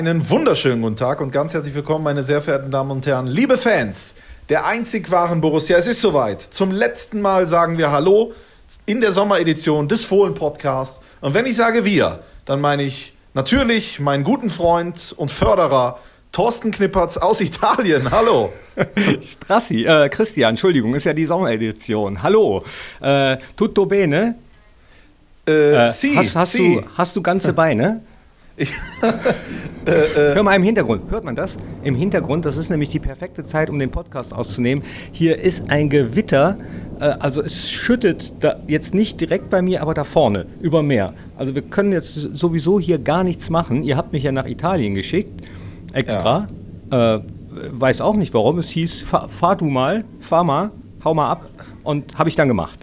Einen wunderschönen guten Tag und ganz herzlich willkommen, meine sehr verehrten Damen und Herren, liebe Fans der einzig wahren Borussia. Es ist soweit. Zum letzten Mal sagen wir Hallo in der Sommeredition des Fohlen Podcasts. Und wenn ich sage wir, dann meine ich natürlich meinen guten Freund und Förderer Thorsten Knippertz aus Italien. Hallo. Strassi, äh, Christian, Entschuldigung, ist ja die Sommeredition. Hallo. Äh, tutto bene? Äh, äh, si, hast, hast, si. Du, hast du ganze Beine? Ich, äh, äh, Hör mal im Hintergrund, hört man das? Im Hintergrund, das ist nämlich die perfekte Zeit, um den Podcast auszunehmen. Hier ist ein Gewitter, äh, also es schüttet jetzt nicht direkt bei mir, aber da vorne, über Meer. Also wir können jetzt sowieso hier gar nichts machen. Ihr habt mich ja nach Italien geschickt, extra. Ja. Äh, weiß auch nicht warum. Es hieß, fahr, fahr du mal, fahr mal, hau mal ab. Und habe ich dann gemacht.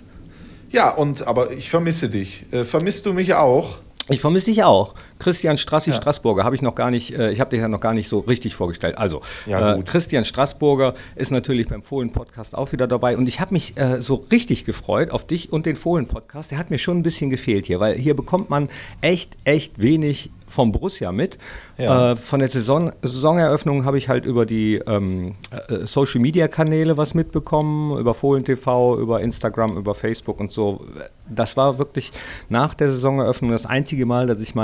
Ja, und aber ich vermisse dich. Vermisst du mich auch? Ich vermisse dich auch. Christian Strassi ja. Straßburger habe ich noch gar nicht, äh, ich habe dich ja noch gar nicht so richtig vorgestellt. Also, ja, äh, Christian Straßburger ist natürlich beim Fohlen-Podcast auch wieder dabei und ich habe mich äh, so richtig gefreut auf dich und den Fohlen-Podcast. Der hat mir schon ein bisschen gefehlt hier, weil hier bekommt man echt, echt wenig vom Borussia mit. Ja. Äh, von der Saison, Saisoneröffnung habe ich halt über die ähm, äh, Social Media Kanäle was mitbekommen, über Fohlen TV, über Instagram, über Facebook und so. Das war wirklich nach der Saisoneröffnung das einzige Mal, dass ich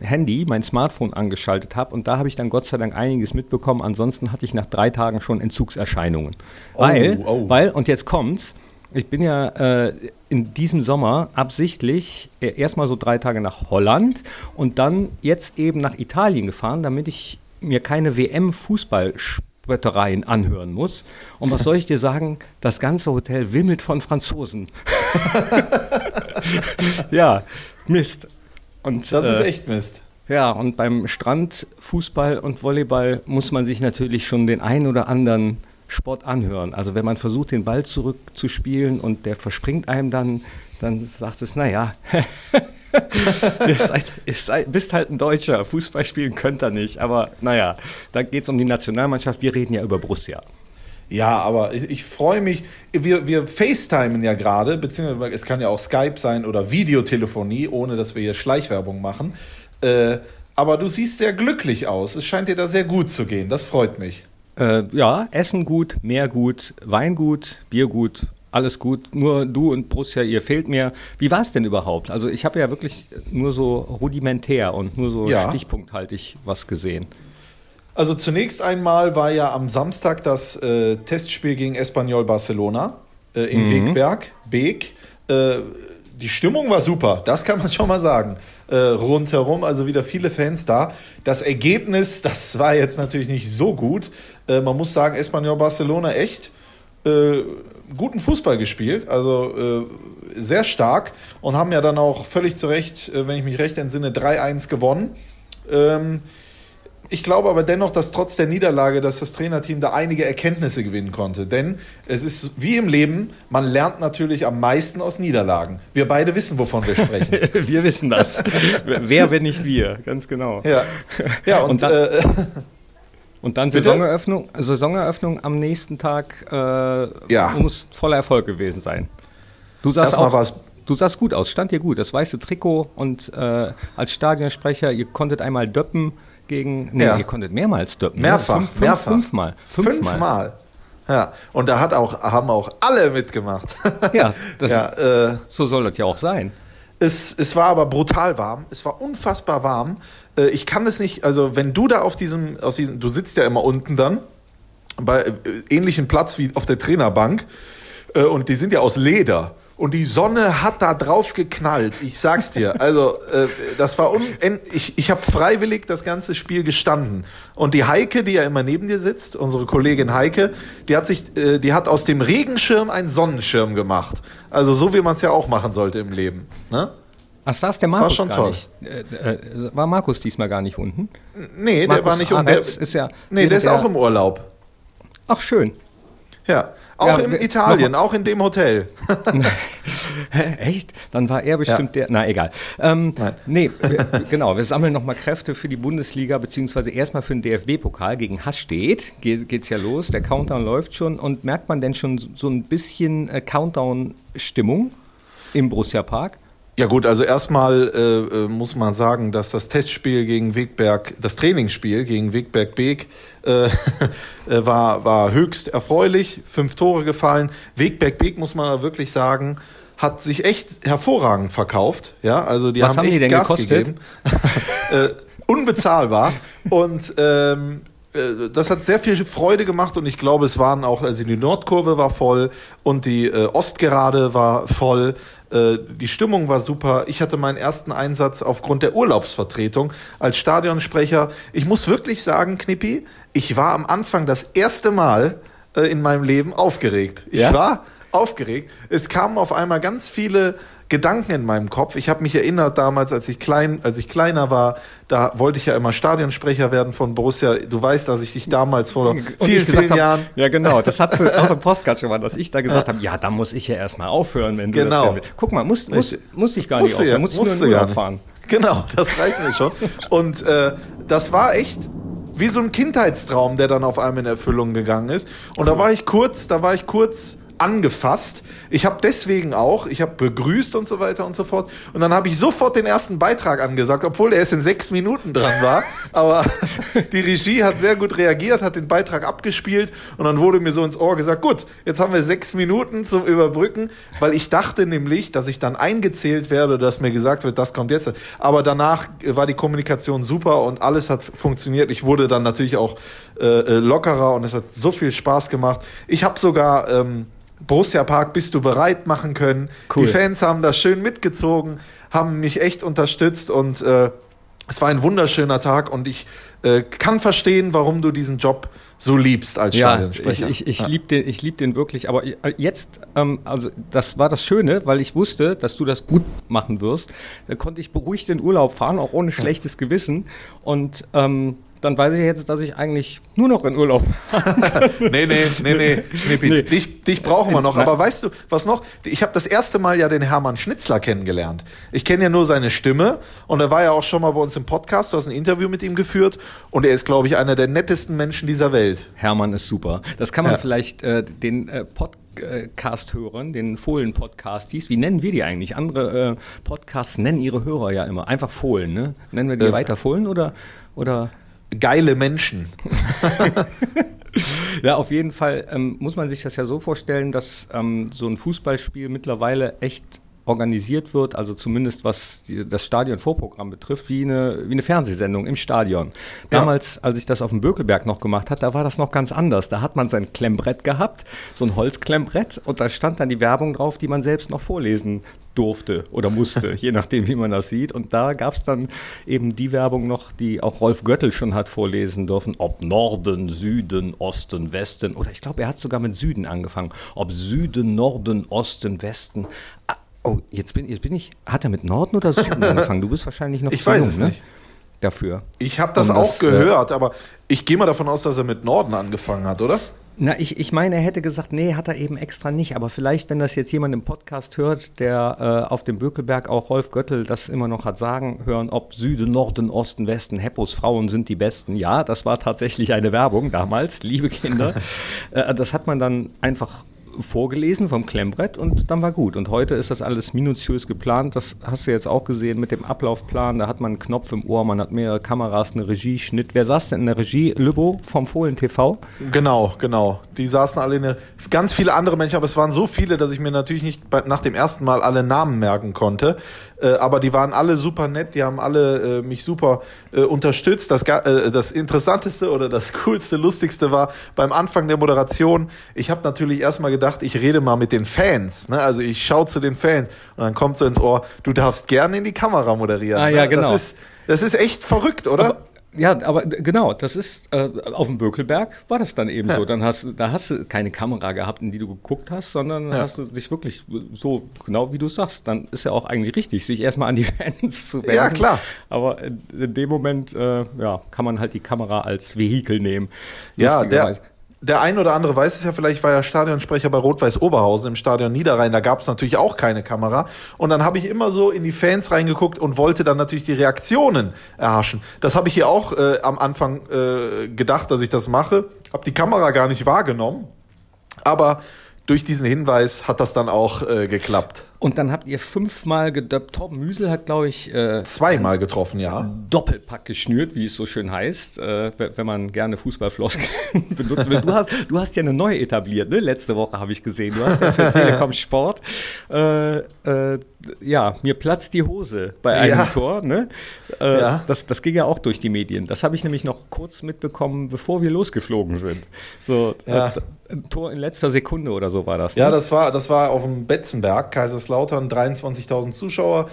mein Handy, mein Smartphone angeschaltet habe und da habe ich dann Gott sei Dank einiges mitbekommen. Ansonsten hatte ich nach drei Tagen schon Entzugserscheinungen. Oh, weil, oh. weil, und jetzt kommt's, ich bin ja äh, in diesem Sommer absichtlich äh, erstmal so drei Tage nach Holland und dann jetzt eben nach Italien gefahren, damit ich mir keine WM-Fußballspöttereien anhören muss. Und was soll ich dir sagen? Das ganze Hotel wimmelt von Franzosen. ja, Mist. Und, das ist äh, echt Mist. Ja, und beim Strand, Fußball und Volleyball muss man sich natürlich schon den einen oder anderen Sport anhören. Also wenn man versucht, den Ball zurückzuspielen und der verspringt einem dann, dann sagt es, naja, ihr, seid, ihr seid, bist halt ein Deutscher, Fußball spielen könnt ihr nicht. Aber naja, da geht es um die Nationalmannschaft, wir reden ja über Borussia. Ja, aber ich, ich freue mich. Wir, wir FaceTimen ja gerade, beziehungsweise es kann ja auch Skype sein oder Videotelefonie, ohne dass wir hier Schleichwerbung machen. Äh, aber du siehst sehr glücklich aus. Es scheint dir da sehr gut zu gehen. Das freut mich. Äh, ja, Essen gut, Meer gut, Wein gut, Bier gut, alles gut. Nur du und Borussia, ihr fehlt mir. Wie war es denn überhaupt? Also ich habe ja wirklich nur so rudimentär und nur so ja. stichpunkthaltig was gesehen. Also zunächst einmal war ja am Samstag das äh, Testspiel gegen Espanyol Barcelona äh, in mhm. Wegberg, Beek. Äh, die Stimmung war super, das kann man schon mal sagen. Äh, rundherum, also wieder viele Fans da. Das Ergebnis, das war jetzt natürlich nicht so gut. Äh, man muss sagen, Espanyol Barcelona echt äh, guten Fußball gespielt, also sehr stark und haben ja dann auch völlig zu Recht, wenn ich mich recht entsinne, 3-1 gewonnen. Ähm, ich glaube aber dennoch, dass trotz der Niederlage, dass das Trainerteam da einige Erkenntnisse gewinnen konnte. Denn es ist wie im Leben, man lernt natürlich am meisten aus Niederlagen. Wir beide wissen, wovon wir sprechen. wir wissen das. Wer, wenn nicht wir, ganz genau. Ja, ja und, und dann, äh, und dann Saisoneröffnung, Saisoneröffnung am nächsten Tag äh, ja. muss voller Erfolg gewesen sein. Du sahst auch, Du sahst gut aus, stand dir gut, das weiße Trikot und äh, als Stadionsprecher, ihr konntet einmal döppen, gegen. Nee, ja. ihr konntet mehrmals döppen. Ne? Mehrfach, fünf, fünf, mehrfach. Fünfmal. Fünfmal. fünfmal. Ja, und da hat auch, haben auch alle mitgemacht. Ja, das, ja äh, so soll das ja auch sein. Es, es war aber brutal warm. Es war unfassbar warm. Äh, ich kann es nicht, also wenn du da auf diesem, auf diesem, du sitzt ja immer unten dann, bei äh, ähnlichem Platz wie auf der Trainerbank, äh, und die sind ja aus Leder. Und die Sonne hat da drauf geknallt. Ich sag's dir. Also, äh, das war unendlich. Ich, ich habe freiwillig das ganze Spiel gestanden. Und die Heike, die ja immer neben dir sitzt, unsere Kollegin Heike, die hat sich, äh, die hat aus dem Regenschirm einen Sonnenschirm gemacht. Also so wie man es ja auch machen sollte im Leben. Ne? Ach, saß der Markus war schon toll. Nicht, äh, äh, war Markus diesmal gar nicht unten? Nee, Markus der war nicht unten. Der ist ja. Nee, der ist auch im Urlaub. Ach schön. Ja. Auch ja, in Italien, auch in dem Hotel. Echt? Dann war er bestimmt ja. der. Na, egal. Ähm, Nein. Nee, wir, genau. Wir sammeln nochmal Kräfte für die Bundesliga, beziehungsweise erstmal für den DFB-Pokal. Gegen Hass steht. Ge geht's ja los. Der Countdown läuft schon. Und merkt man denn schon so ein bisschen äh, Countdown-Stimmung im Borussia Park? Ja gut, also erstmal äh, äh, muss man sagen, dass das Testspiel gegen Wegberg, das Trainingsspiel gegen Wegberg Beek äh, war, war höchst erfreulich. Fünf Tore gefallen. Wegberg Beek muss man wirklich sagen, hat sich echt hervorragend verkauft. Ja, also die Was haben, haben echt die denn Gas gekostet? gegeben. äh, unbezahlbar. Und ähm, äh, das hat sehr viel Freude gemacht und ich glaube, es waren auch, also die Nordkurve war voll und die äh, Ostgerade war voll. Äh, die Stimmung war super. Ich hatte meinen ersten Einsatz aufgrund der Urlaubsvertretung als Stadionsprecher. Ich muss wirklich sagen, Knippi, ich war am Anfang das erste Mal äh, in meinem Leben aufgeregt. Ich Ja? war aufgeregt. Es kamen auf einmal ganz viele Gedanken in meinem Kopf. Ich habe mich erinnert damals, als ich klein, als ich kleiner war, da wollte ich ja immer Stadionsprecher werden von Borussia. Du weißt, dass ich dich damals vor Und vielen, vielen hab, Jahren Ja, genau. Das hat auch im Postcard schon mal, dass ich da gesagt habe, ja, da muss ich ja erstmal aufhören, wenn du Genau. das willst. Guck mal, muss, muss, muss ich gar nicht Musste ja, aufhören, muss ich nur in Urlaub fahren. Genau, das reicht mir schon. Und äh, das war echt wie so ein Kindheitstraum, der dann auf einmal in Erfüllung gegangen ist. Und da war ich kurz, da war ich kurz angefasst. Ich habe deswegen auch, ich habe begrüßt und so weiter und so fort. Und dann habe ich sofort den ersten Beitrag angesagt, obwohl er erst in sechs Minuten dran war. Aber die Regie hat sehr gut reagiert, hat den Beitrag abgespielt und dann wurde mir so ins Ohr gesagt, gut, jetzt haben wir sechs Minuten zum Überbrücken, weil ich dachte nämlich, dass ich dann eingezählt werde, dass mir gesagt wird, das kommt jetzt. Aber danach war die Kommunikation super und alles hat funktioniert. Ich wurde dann natürlich auch äh, äh, lockerer und es hat so viel Spaß gemacht. Ich habe sogar ähm, Borussia Park Bist du bereit machen können. Cool. Die Fans haben das schön mitgezogen, haben mich echt unterstützt und äh, es war ein wunderschöner Tag und ich äh, kann verstehen, warum du diesen Job so liebst als Ja, ich, Stadionsprecher. ich, ich Ja. liebe den, ich lieb den wirklich. Aber äh, jetzt, ähm, also das war das Schöne, weil ich wusste, dass du das gut machen wirst. Da konnte ich beruhigt in Urlaub fahren, auch ohne schlechtes Gewissen. Und ähm, dann weiß ich jetzt, dass ich eigentlich nur noch in Urlaub Nee, nee, nee, nee, Schnippi, Nee. Dich, dich brauchen wir noch. Aber weißt du, was noch? Ich habe das erste Mal ja den Hermann Schnitzler kennengelernt. Ich kenne ja nur seine Stimme und er war ja auch schon mal bei uns im Podcast. Du hast ein Interview mit ihm geführt und er ist, glaube ich, einer der nettesten Menschen dieser Welt. Hermann ist super. Das kann man Ja. vielleicht äh, den äh, Podcast-Hörern, den Fohlen-Podcasties, wie nennen wir die eigentlich? Andere äh, Podcasts nennen ihre Hörer ja immer. Einfach Fohlen, ne? Nennen wir die Äh. weiter Fohlen oder, oder? Geile Menschen. Ja, auf jeden Fall ähm, muss man sich das ja so vorstellen, dass ähm, so ein Fußballspiel mittlerweile echt organisiert wird, also zumindest was die, das Stadionvorprogramm betrifft, wie eine, wie eine Fernsehsendung im Stadion. Ja. Damals, als ich das auf dem Bökelberg noch gemacht hat, da war das noch ganz anders. Da hat man sein Klemmbrett gehabt, so ein Holzklemmbrett, und da stand dann die Werbung drauf, die man selbst noch vorlesen durfte oder musste, je nachdem, wie man das sieht. Und da gab es dann eben die Werbung noch, die auch Rolf Göttel schon hat vorlesen dürfen, ob Norden, Süden, Osten, Westen, oder ich glaube, er hat sogar mit Süden angefangen, ob Süden, Norden, Osten, Westen. Oh, jetzt bin, jetzt bin ich, hat er mit Norden oder Süden angefangen? Du bist wahrscheinlich noch Ich weiß jung, es ne? nicht. Dafür. Ich habe das Und auch das, äh, gehört, aber ich gehe mal davon aus, dass er mit Norden angefangen hat, oder? Na, ich, ich meine, er hätte gesagt, nee, hat er eben extra nicht. Aber vielleicht, wenn das jetzt jemand im Podcast hört, der äh, auf dem Bökelberg auch Rolf Göttel das immer noch hat sagen hören, ob Süden, Norden, Osten, Westen, Heppos Frauen sind die Besten. Ja, das war tatsächlich eine Werbung damals, liebe Kinder. äh, das hat man dann einfach vorgelesen vom Klemmbrett und dann war gut. Und heute ist das alles minutiös geplant. Das hast du jetzt auch gesehen mit dem Ablaufplan. Da hat man einen Knopf im Ohr, man hat mehrere Kameras, eine Regie, Schnitt. Wer saß denn in der Regie? Lübbo vom Fohlen TV? Genau, genau. Die saßen alle in der, ganz viele andere Menschen, aber es waren so viele, dass ich mir natürlich nicht nach dem ersten Mal alle Namen merken konnte. Äh, aber die waren alle super nett, die haben alle äh, mich super äh, unterstützt. Das, äh, das Interessanteste oder das Coolste, Lustigste war beim Anfang der Moderation, ich habe natürlich erstmal gedacht, ich rede mal mit den Fans. Ne? Also ich schaue zu den Fans und dann kommt so ins Ohr, du darfst gerne in die Kamera moderieren. Ah, ne? ja, genau. Das ist, das ist echt verrückt, oder? Aber, ja, aber genau, das ist äh, auf dem Bökelberg war das dann eben Ja. so. Dann hast du- da hast du keine Kamera gehabt, in die du geguckt hast, sondern Ja. hast du dich wirklich so genau wie du sagst. Dann ist ja auch eigentlich richtig, sich erstmal an die Fans zu wenden. Ja, klar. Aber in, in dem Moment äh, ja, kann man halt die Kamera als Vehikel nehmen. Ja, der, der ein oder andere weiß es ja vielleicht, war ja Stadionsprecher bei Rot-Weiß Oberhausen im Stadion Niederrhein. Da gab es natürlich auch keine Kamera. Und dann habe ich immer so in die Fans reingeguckt und wollte dann natürlich die Reaktionen erhaschen. Das habe ich hier auch äh, am Anfang äh, gedacht, dass ich das mache. Habe die Kamera gar nicht wahrgenommen. Aber durch diesen Hinweis hat das dann auch äh, geklappt. Und dann habt ihr fünfmal gedöppt. Torben Müsel hat, glaube ich, äh, zweimal getroffen, ja. Doppelpack geschnürt, wie es so schön heißt, äh, wenn man gerne Fußballfloskeln benutzen will. Du hast, du hast ja eine neue etabliert, ne? Letzte Woche habe ich gesehen. Du hast ja für Telekom Sport äh, äh, ja, mir platzt die Hose bei einem ja. Tor. Ne? Äh, ja. das, das ging ja auch durch die Medien. Das habe ich nämlich noch kurz mitbekommen, bevor wir losgeflogen sind. So, ja. ein Tor in letzter Sekunde oder so war das. Ne? Ja, das war, das war auf dem Betzenberg, Kaiserslautern, 23.000 Zuschauer.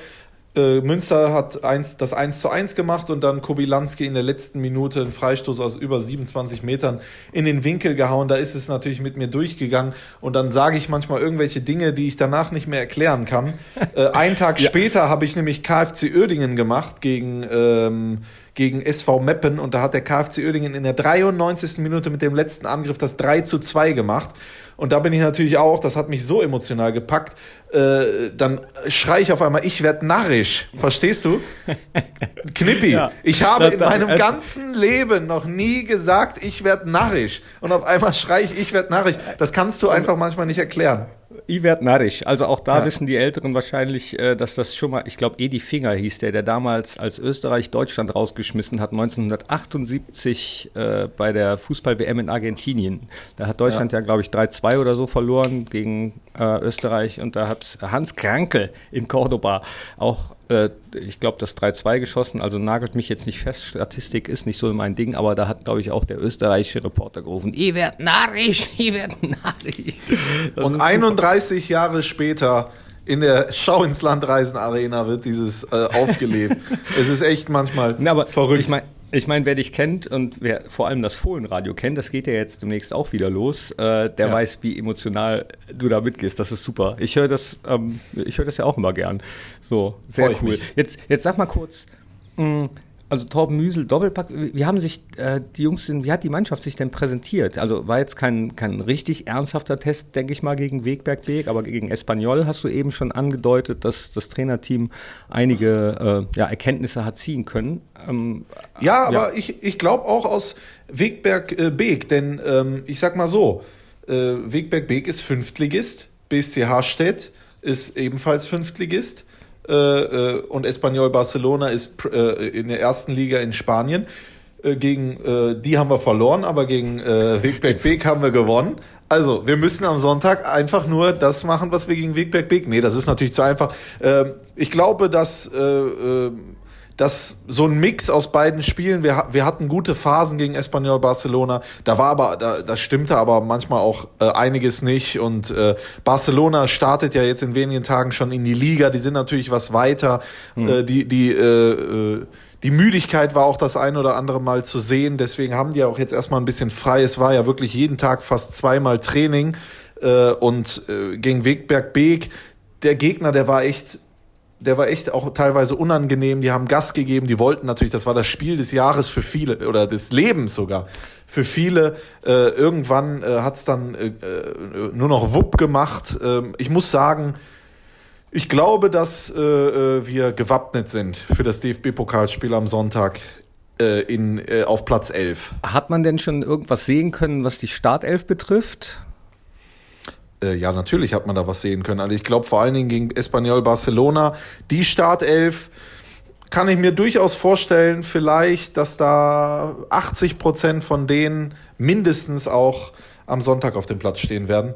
Äh, Münster hat eins, das 1 zu 1 gemacht und dann Kobilanski in der letzten Minute einen Freistoß aus über 27 Metern in den Winkel gehauen. Da ist es natürlich mit mir durchgegangen und dann sage ich manchmal irgendwelche Dinge, die ich danach nicht mehr erklären kann. äh, einen Tag ja. später habe ich nämlich KfC Oerdingen gemacht gegen, ähm, gegen SV Meppen und da hat der KfC Oerdingen in der 93. Minute mit dem letzten Angriff das 3 zu 2 gemacht. Und da bin ich natürlich auch, das hat mich so emotional gepackt, äh, dann schrei ich auf einmal, ich werde narrisch. Verstehst du? Knippi, ja, ich habe in meinem das, ganzen Leben noch nie gesagt, ich werde narrisch. Und auf einmal schrei ich, ich werde narrisch. Das kannst du einfach manchmal nicht erklären. Ivert Narisch. Also auch da ja. wissen die Älteren wahrscheinlich, äh, dass das schon mal, ich glaube, Edi Finger hieß der, der damals als Österreich Deutschland rausgeschmissen hat, 1978 äh, bei der Fußball-WM in Argentinien. Da hat Deutschland ja, ja glaube ich, 3-2 oder so verloren gegen äh, Österreich und da hat Hans Krankel in Cordoba auch äh, ich glaube, das 3-2 geschossen, also nagelt mich jetzt nicht fest, Statistik ist nicht so mein Ding, aber da hat, glaube ich, auch der österreichische Reporter gerufen, ich werd narrisch, ich werd narrisch. Und 31 Jahre später in der Schau ins Land Reisen Arena wird dieses äh, aufgelebt. es ist echt manchmal Na, aber verrückt. Ich meine, ich mein, wer dich kennt und wer vor allem das Fohlenradio kennt, das geht ja jetzt demnächst auch wieder los, äh, der ja. weiß, wie emotional du da mitgehst. Das ist super. Ich höre das, ähm, ich höre das ja auch immer gern. So, sehr Freu cool. Jetzt, jetzt sag mal kurz, mh, mm, also Torben Müsel, Doppelpack, wie haben sich äh, die Jungs, denn, wie hat die Mannschaft sich denn präsentiert? Also war jetzt kein, kein richtig ernsthafter Test, denke ich mal, gegen Wegberg Beek, aber gegen Espanyol hast du eben schon angedeutet, dass das Trainerteam einige äh, ja, Erkenntnisse hat ziehen können. Ähm, ja, aber ja. ich, ich glaube auch aus Wegberg äh, Beek, denn ähm, ich sag mal so, äh, Wegberg Beek ist Fünftligist, BSC Harstedt ist ebenfalls Fünftligist. Äh, äh, und Espanyol Barcelona ist äh, in der ersten Liga in Spanien. gegen die haben wir verloren, aber gegen Wegberg Beek haben wir gewonnen. Also, wir müssen am Sonntag einfach nur das machen, was wir gegen Wegberg Beek. Nee, das ist natürlich zu einfach. Ähm, ich glaube, dass dass so ein Mix aus beiden Spielen, wir, wir hatten gute Phasen gegen Espanyol Barcelona, da war aber, da, das stimmte aber manchmal auch äh, einiges nicht und äh, Barcelona startet ja jetzt in wenigen Tagen schon in die Liga, die sind natürlich was weiter, mhm. äh, die, die, äh, äh, die Müdigkeit war auch das ein oder andere Mal zu sehen, deswegen haben die auch jetzt erstmal ein bisschen frei, es war ja wirklich jeden Tag fast zweimal Training äh, und äh, gegen Wegberg Beek, der Gegner, der war echt der war echt auch teilweise unangenehm. Die haben Gas gegeben, die wollten natürlich, das war das Spiel des Jahres für viele oder des Lebens sogar für viele. Äh, irgendwann äh, hat es dann äh, äh, nur noch Wupp gemacht. Ähm, ich muss sagen, ich glaube, dass äh, äh, wir gewappnet sind für das DFB-Pokalspiel am Sonntag in, auf Platz 11. Hat man denn schon irgendwas sehen können, was die Startelf betrifft? Äh, ja, natürlich hat man da was sehen können. Also ich glaube vor allen Dingen gegen Espanyol Barcelona, die Startelf kann ich mir durchaus vorstellen, vielleicht, dass da 80 Prozent von denen mindestens auch am Sonntag auf dem Platz stehen werden.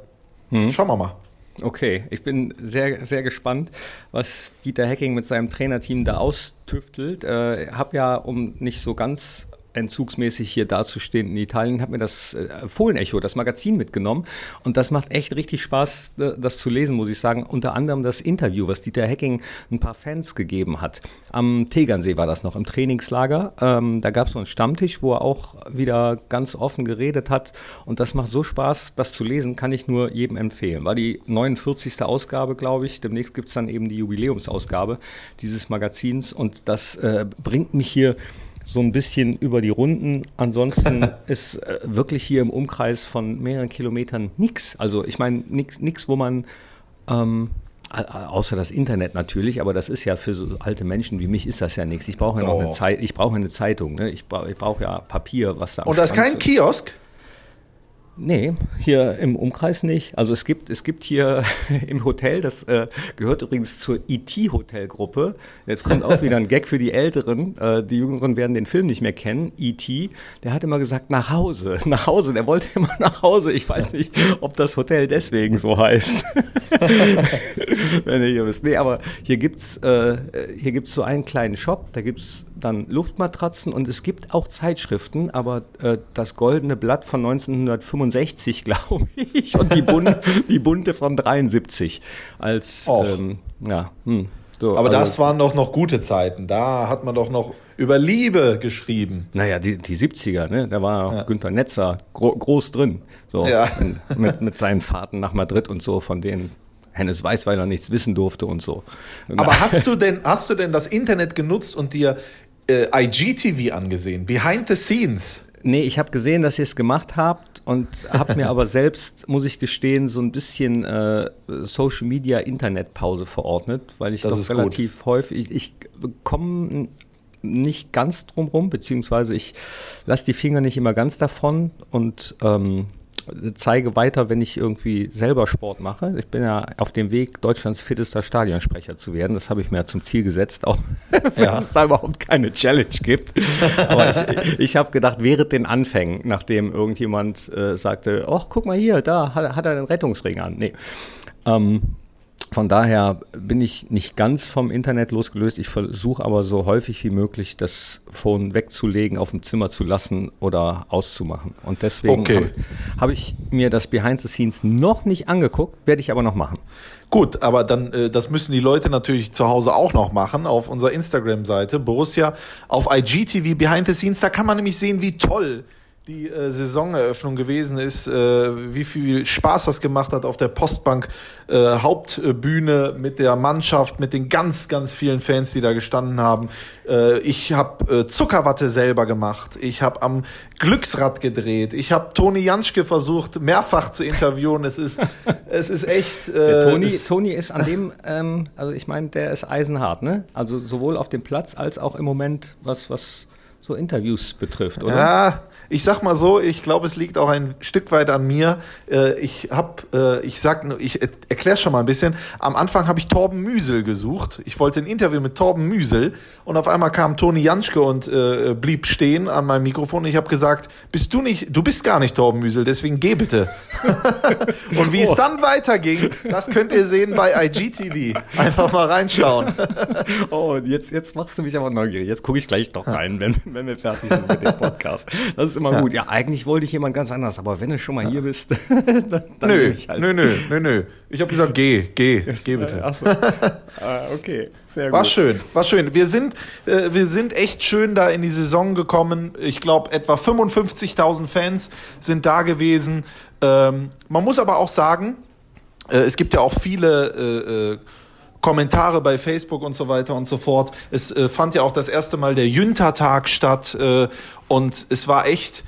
Hm. Schauen wir mal. Okay, ich bin sehr, sehr gespannt, was Dieter Hecking mit seinem Trainerteam da austüftelt. Äh, habe ja, um nicht so ganz entzugsmäßig hier dazustehen in Italien, habe mir das äh, Fohlenecho, das Magazin mitgenommen und das macht echt richtig Spaß, äh, das zu lesen, muss ich sagen. Unter anderem das Interview, was Dieter Hecking ein paar Fans gegeben hat. Am Tegernsee war das noch, im Trainingslager. Ähm, da gab es so einen Stammtisch, wo er auch wieder ganz offen geredet hat und das macht so Spaß, das zu lesen, kann ich nur jedem empfehlen. War die 49. Ausgabe, glaube ich. Demnächst gibt es dann eben die Jubiläumsausgabe dieses Magazins und das äh, bringt mich hier so ein bisschen über die Runden. Ansonsten ist äh, wirklich hier im Umkreis von mehreren Kilometern nichts. Also ich meine, nichts, wo man, ähm, außer das Internet natürlich, aber das ist ja für so alte Menschen wie mich ist das ja nichts. Ich brauche ja noch eine Zeit, ich brauche eine Zeitung, ne? ich, bra ich brauche ja Papier, was da Und das ist kein Kiosk? Nee, hier im Umkreis nicht. Also es gibt, es gibt hier im Hotel, das äh, gehört übrigens zur E.T.-Hotelgruppe. Jetzt kommt auch wieder ein Gag für die Älteren. Äh, die Jüngeren werden den Film nicht mehr kennen. E.T., der hat immer gesagt, nach Hause, nach Hause. Der wollte immer nach Hause. Ich weiß nicht, ob das Hotel deswegen so heißt. Wenn ihr hier wisst. Nee, aber hier gibt es äh, so einen kleinen Shop, da gibt es dann Luftmatratzen und es gibt auch Zeitschriften, aber äh, das Goldene Blatt von 1965, glaube ich, und die, Bun die Bunte von 73 als, ähm, ja, hm, so, aber also, das waren doch noch gute Zeiten. Da hat man doch noch über Liebe geschrieben. Naja, die, die 70er, ne? Da war ja. Günter Netzer gro groß drin. So, ja. mit, mit seinen Fahrten nach Madrid und so, von denen Hennes Weißweiler nichts wissen durfte und so. Aber hast du denn, hast du denn das Internet genutzt und dir äh, IGTV angesehen, Behind the Scenes. Nee, ich habe gesehen, dass ihr es gemacht habt und habe mir aber selbst, muss ich gestehen, so ein bisschen äh, Social Media Internetpause verordnet, weil ich das doch relativ gut. häufig, ich, ich komme nicht ganz drum rum, beziehungsweise ich lasse die Finger nicht immer ganz davon und ähm, zeige weiter, wenn ich irgendwie selber Sport mache. Ich bin ja auf dem Weg, Deutschlands fittester Stadionsprecher zu werden. Das habe ich mir zum Ziel gesetzt, auch wenn ja. es da überhaupt keine Challenge gibt. Aber ich, ich habe gedacht, während den Anfängen, nachdem irgendjemand äh, sagte, ach, guck mal hier, da hat, hat er den Rettungsring an. Nee. Ähm, von daher bin ich nicht ganz vom Internet losgelöst. Ich versuche aber so häufig wie möglich das Phone wegzulegen, auf dem Zimmer zu lassen oder auszumachen. Und deswegen okay. habe hab ich mir das Behind the Scenes noch nicht angeguckt, werde ich aber noch machen. Gut, aber dann, äh, das müssen die Leute natürlich zu Hause auch noch machen auf unserer Instagram-Seite Borussia auf IGTV Behind the Scenes. Da kann man nämlich sehen, wie toll die äh, Saisoneröffnung gewesen ist, äh, wie viel Spaß das gemacht hat auf der Postbank äh, Hauptbühne mit der Mannschaft, mit den ganz, ganz vielen Fans, die da gestanden haben. Äh, ich habe äh, Zuckerwatte selber gemacht, ich habe am Glücksrad gedreht, ich habe Toni Janschke versucht mehrfach zu interviewen. Es ist, es ist echt. Äh, Toni, Toni ist an dem, ähm, also ich meine, der ist eisenhart, ne? Also sowohl auf dem Platz als auch im Moment was was so Interviews betrifft, oder? Ja, ich sag mal so, ich glaube, es liegt auch ein Stück weit an mir. Äh, ich hab, äh, ich sag, ich erkläre schon mal ein bisschen. Am Anfang habe ich Torben Müsel gesucht. Ich wollte ein Interview mit Torben Müsel und auf einmal kam Toni Janschke und äh, blieb stehen an meinem Mikrofon. Ich habe gesagt, bist du nicht, du bist gar nicht Torben Müsel, deswegen geh bitte. und wie oh. es dann weiterging, das könnt ihr sehen bei IGTV. Einfach mal reinschauen. oh, jetzt, jetzt machst du mich aber neugierig. Jetzt gucke ich gleich doch rein, wenn, wenn wir fertig sind mit dem Podcast. Das ist immer ja. gut. Ja, eigentlich wollte ich jemand ganz anders, aber wenn du schon mal ja. hier bist, dann, dann nö, halt. nö, nö, nö, nö. Ich habe gesagt, geh, geh, geh bitte. Ach so. ah, okay, sehr war gut. War schön, war schön. Wir sind, äh, wir sind echt schön da in die Saison gekommen. Ich glaube, etwa 55.000 Fans sind da gewesen. Ähm, man muss aber auch sagen, äh, es gibt ja auch viele äh, äh Kommentare bei Facebook und so weiter und so fort. Es äh, fand ja auch das erste Mal der Jüntertag statt äh, und es war echt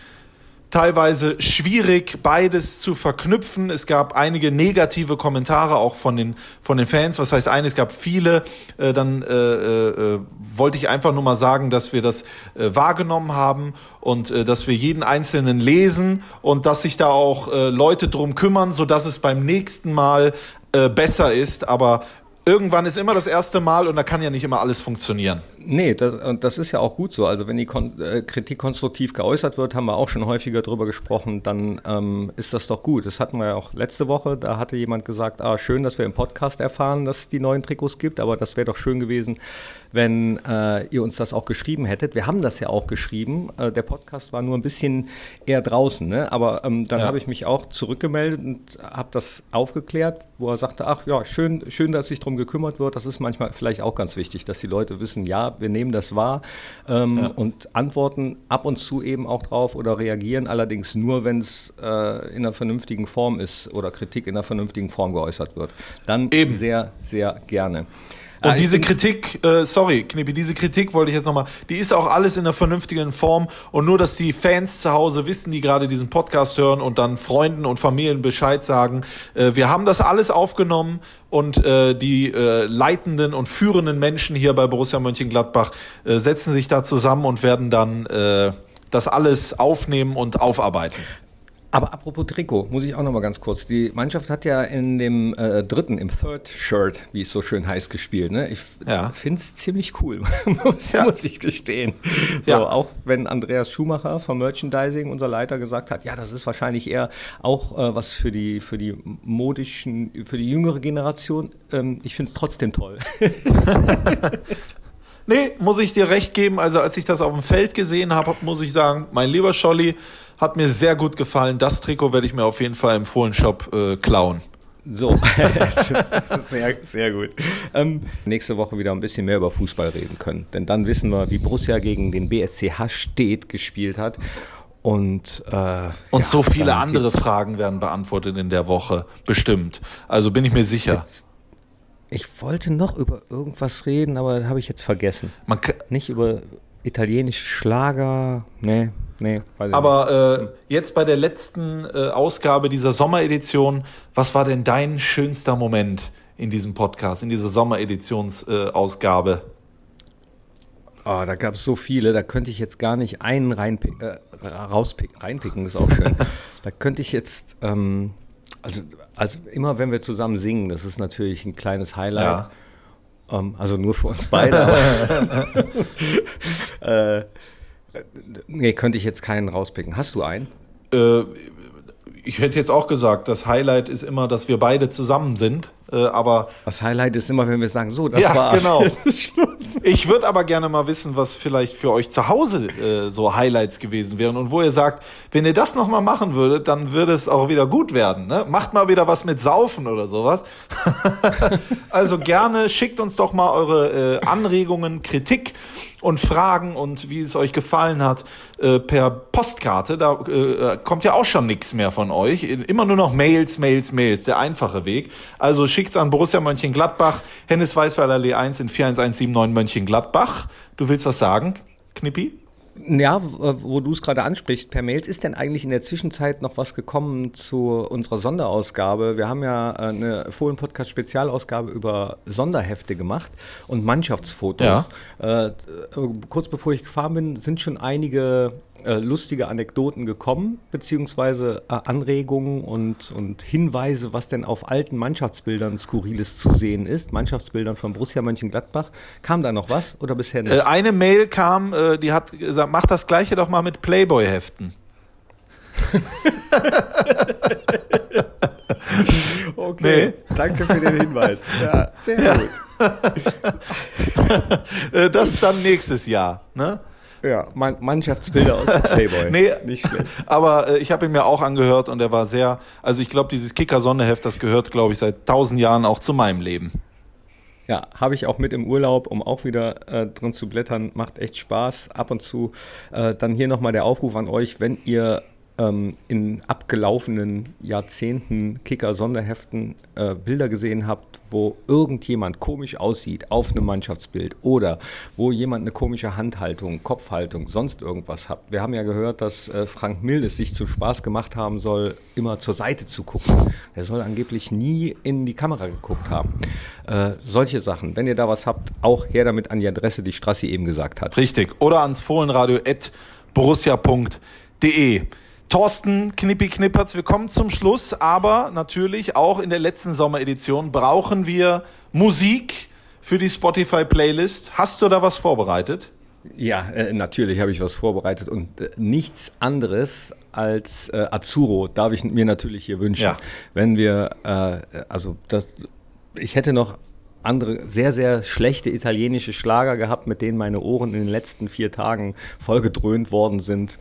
teilweise schwierig, beides zu verknüpfen. Es gab einige negative Kommentare auch von den, von den Fans. Was heißt eine? Es gab viele. Äh, dann äh, äh, wollte ich einfach nur mal sagen, dass wir das äh, wahrgenommen haben und äh, dass wir jeden Einzelnen lesen und dass sich da auch äh, Leute drum kümmern, so dass es beim nächsten Mal äh, besser ist. Aber irgendwann ist immer das erste Mal und da kann ja nicht immer alles funktionieren. Nee, das, und das ist ja auch gut so. Also wenn die Kon äh, Kritik konstruktiv geäußert wird, haben wir auch schon häufiger darüber gesprochen, dann ähm, ist das doch gut. Das hatten wir ja auch letzte Woche. Da hatte jemand gesagt, ah, schön, dass wir im Podcast erfahren, dass es die neuen Trikots gibt, aber das wäre doch schön gewesen, wenn äh, ihr uns das auch geschrieben hättet. Wir haben das ja auch geschrieben. Äh, der Podcast war nur ein bisschen eher draußen, ne? aber ähm, dann ja. habe ich mich auch zurückgemeldet und habe das aufgeklärt, wo er sagte, ach ja, schön, schön, dass sich darum gekümmert wird. Das ist manchmal vielleicht auch ganz wichtig, dass die Leute wissen, ja, wir nehmen das wahr ähm, ja. und antworten ab und zu eben auch drauf oder reagieren allerdings nur, wenn es äh, in einer vernünftigen Form ist oder Kritik in einer vernünftigen Form geäußert wird. Dann eben. sehr, sehr gerne. Und ah, diese Kritik, äh, sorry, Knippi, diese Kritik wollte ich jetzt nochmal, die ist auch alles in einer vernünftigen Form und nur, dass die Fans zu Hause wissen, die gerade diesen Podcast hören und dann Freunden und Familien Bescheid sagen, äh, wir haben das alles aufgenommen und äh, die äh, leitenden und führenden Menschen hier bei Borussia Mönchengladbach äh, setzen sich da zusammen und werden dann äh, das alles aufnehmen und aufarbeiten. Aber apropos Trikot, muss ich auch noch mal ganz kurz. Die Mannschaft hat ja in dem äh, dritten, im Third Shirt, wie es so schön heißt, gespielt. Ne? Ich ja. finde es ziemlich cool, muss, ja. muss, ich gestehen. So, ja. Auch wenn Andreas Schumacher vom Merchandising, unser Leiter, gesagt hat, ja, das ist wahrscheinlich eher auch äh, was für die, für die modischen, für die jüngere Generation. Ähm, ich finde es trotzdem toll. nee, muss ich dir recht geben. Also als ich das auf dem Feld gesehen habe, muss ich sagen, mein lieber Scholli, hat mir sehr gut gefallen. Das Trikot werde ich mir auf jeden Fall im Fohlenshop äh, klauen. So, das ist sehr, sehr gut. Ähm, nächste Woche wieder ein bisschen mehr über Fußball reden können. Denn dann wissen wir, wie Borussia gegen den BSCH steht gespielt hat. Und, äh, und ja, so viele andere Fragen werden beantwortet in der Woche, bestimmt. Also bin ich mir sicher. Jetzt, ich wollte noch über irgendwas reden, aber habe ich jetzt vergessen. Man Nicht über italienische Schlager, nee, Nee, weiß ich Aber äh, jetzt bei der letzten äh, Ausgabe dieser Sommeredition, was war denn dein schönster Moment in diesem Podcast, in dieser Sommereditionssausgabe? Äh, oh, da gab es so viele, da könnte ich jetzt gar nicht einen reinpicken, äh, rauspicken. Reinpicken ist auch schön. da könnte ich jetzt, ähm, also, also immer wenn wir zusammen singen, das ist natürlich ein kleines Highlight. Ja. Ähm, also nur für uns beide. äh, Nee, könnte ich jetzt keinen rauspicken. Hast du einen? Äh, ich hätte jetzt auch gesagt, das Highlight ist immer, dass wir beide zusammen sind. Äh, aber das Highlight ist immer, wenn wir sagen, so, das ja, war's. genau. ich würde aber gerne mal wissen, was vielleicht für euch zu Hause äh, so Highlights gewesen wären und wo ihr sagt, wenn ihr das nochmal machen würdet, dann würde es auch wieder gut werden. Ne? Macht mal wieder was mit Saufen oder sowas. also gerne schickt uns doch mal eure äh, Anregungen, Kritik und Fragen und wie es euch gefallen hat äh, per Postkarte. Da äh, kommt ja auch schon nichts mehr von euch. Immer nur noch Mails, Mails, Mails. Der einfache Weg. Also schickt's an Borussia Mönchengladbach, Hennes Weißweiler Allee 1 in 41179 Mönchengladbach. Du willst was sagen, Knippi? Ja, wo du es gerade ansprichst, per Mails, ist denn eigentlich in der Zwischenzeit noch was gekommen zu unserer Sonderausgabe? Wir haben ja äh, eine Fohlen-Podcast-Spezialausgabe über Sonderhefte gemacht und Mannschaftsfotos. Ja. Äh, kurz bevor ich gefahren bin, sind schon einige äh, lustige Anekdoten gekommen, beziehungsweise äh, Anregungen und, und Hinweise, was denn auf alten Mannschaftsbildern Skurriles zu sehen ist. Mannschaftsbildern von Borussia Mönchengladbach. Kam da noch was oder bisher nicht? Äh, eine Mail kam, äh, die hat gesagt, mach das gleiche doch mal mit Playboy-Heften. okay, nee. danke für den Hinweis. Ja, sehr ja. gut. Äh, das ist dann nächstes Jahr. Ne? Ja, Mannschaftsbilder aus Playboy. nee, nicht schlecht. Aber äh, ich habe ihn mir auch angehört und er war sehr, also ich glaube, dieses Kicker-Sonneheft, das gehört, glaube ich, seit tausend Jahren auch zu meinem Leben. Ja, habe ich auch mit im Urlaub, um auch wieder äh, drin zu blättern. Macht echt Spaß. Ab und zu. Äh, dann hier nochmal der Aufruf an euch, wenn ihr ähm, in abgelaufenen Jahrzehnten Kicker-Sonderheften äh, Bilder gesehen habt, wo irgendjemand komisch aussieht auf einem Mannschaftsbild oder wo jemand eine komische Handhaltung, Kopfhaltung, sonst irgendwas hat. Wir haben ja gehört, dass äh, Frank Mildes sich zum Spaß gemacht haben soll, immer zur Seite zu gucken. Er soll angeblich nie in die Kamera geguckt haben. Äh, solche Sachen, wenn ihr da was habt, auch her damit an die Adresse, die Strassi eben gesagt hat. Richtig. Oder ans Fohlenradio borussia.de. Thorsten Knippi Knippertz, wir kommen zum Schluss, aber natürlich auch in der letzten Sommeredition brauchen wir Musik für die Spotify-Playlist. Hast du da was vorbereitet? Ja, äh, natürlich habe ich was vorbereitet und äh, nichts anderes als äh, Azuro darf ich mir natürlich hier wünschen. Ja. Wenn wir, äh, also das, ich hätte noch andere sehr, sehr schlechte italienische Schlager gehabt, mit denen meine Ohren in den letzten vier Tagen vollgedröhnt worden sind.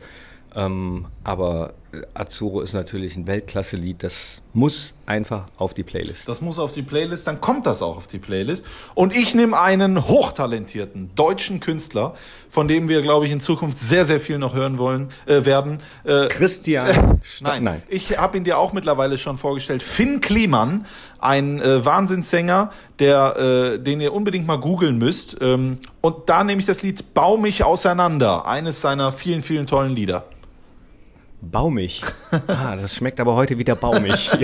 Ähm, aber Azuro ist natürlich ein Weltklasse-Lied, das muss einfach auf die Playlist. Das muss auf die Playlist, dann kommt das auch auf die Playlist. Und ich nehme einen hochtalentierten deutschen Künstler, von dem wir, glaube ich, in Zukunft sehr, sehr viel noch hören wollen äh, werden. Äh, Christian. Äh, nein, nein, ich habe ihn dir auch mittlerweile schon vorgestellt. Finn Kliman, ein äh, Wahnsinnssänger, der, äh, den ihr unbedingt mal googeln müsst. Ähm, und da nehme ich das Lied Bau mich auseinander, eines seiner vielen, vielen tollen Lieder. Baumig. Ah, das schmeckt aber heute wieder baumig.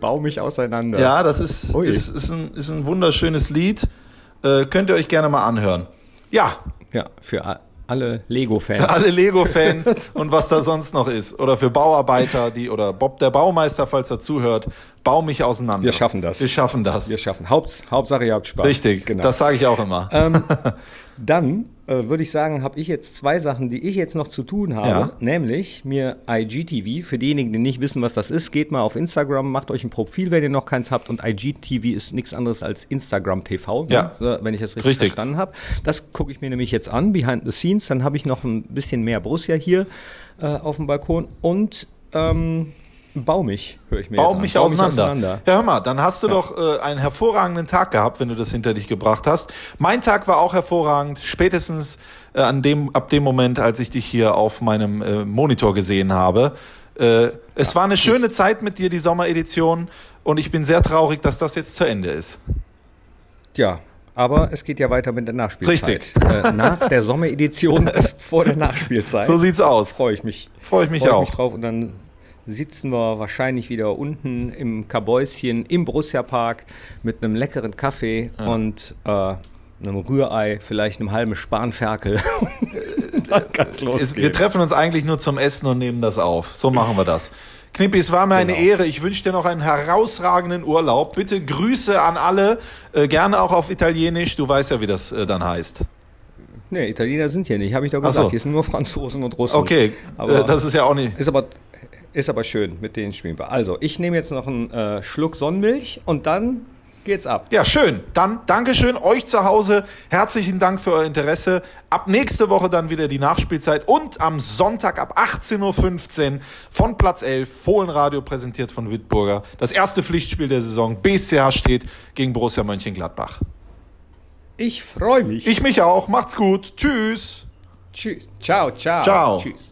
baumig auseinander. Ja, das ist, ist, ist, ein, ist ein wunderschönes Lied. Äh, könnt ihr euch gerne mal anhören. Ja. Ja, für alle Lego-Fans. Für alle Lego-Fans und was da sonst noch ist. Oder für Bauarbeiter, die, oder Bob der Baumeister, falls er zuhört, bau mich auseinander. Wir schaffen das. Wir schaffen das. Wir schaffen. Haupt, Hauptsache ihr habt Spaß. Richtig, genau. das sage ich auch immer. Ähm, dann äh, würde ich sagen, habe ich jetzt zwei Sachen, die ich jetzt noch zu tun habe. Ja. Nämlich mir IGTV, für diejenigen, die nicht wissen, was das ist, geht mal auf Instagram, macht euch ein Profil, wenn ihr noch keins habt. Und IGTV ist nichts anderes als Instagram TV, ne? ja. wenn ich das richtig, richtig. verstanden habe. Das gucke ich mir nämlich jetzt an, behind the scenes. Dann habe ich noch ein bisschen mehr Borussia hier äh, auf dem Balkon. Und ähm, Bau mich, höre ich mir Bau mich, Bau auseinander. mich auseinander. Ja, hör mal, dann hast du ja. doch äh, einen hervorragenden Tag gehabt, wenn du das hinter dich gebracht hast. Mein Tag war auch hervorragend, spätestens äh, an dem, ab dem Moment, als ich dich hier auf meinem äh, Monitor gesehen habe. Äh, es ja, war eine schöne Zeit mit dir, die Sommeredition, und ich bin sehr traurig, dass das jetzt zu Ende ist. Ja, aber es geht ja weiter mit der Nachspielzeit. Richtig. Äh, nach der Sommeredition ist vor der Nachspielzeit. So sieht's aus. Freue ich mich. Freue ich mich Freu auch. Ich mich drauf und dann sitzen wir wahrscheinlich wieder unten im Kabäuschen im Borussia Park mit einem leckeren Kaffee ja. und äh, einem Rührei, vielleicht einem halben Spanferkel. los. Wir treffen uns eigentlich nur zum Essen und nehmen das auf. So machen wir das. Knippi, es war mir genau. eine Ehre. Ich wünsche dir noch einen herausragenden Urlaub. Bitte Grüße an alle, äh, gerne auch auf Italienisch. Du weißt ja, wie das äh, dann heißt. Nee, Italiener sind hier nicht, habe ich doch gesagt. So. Hier sind nur Franzosen und Russen. Okay, aber äh, das ist ja auch nicht. Ist aber ist aber schön, mit denen spielen wir. Also, ich nehme jetzt noch einen äh, Schluck Sonnenmilch und dann geht's ab. Ja, schön. Dann Dankeschön euch zu Hause. Herzlichen Dank für euer Interesse. Ab nächste Woche dann wieder die Nachspielzeit und am Sonntag ab 18.15 Uhr von Platz 11 Fohlenradio präsentiert von Wittburger. Das erste Pflichtspiel der Saison. BSCH steht gegen Borussia Mönchengladbach. Ich freue mich. Ich mich auch. Macht's gut. Tschüss. Tschüss. Ciao, ciao. Ciao. Tschüss.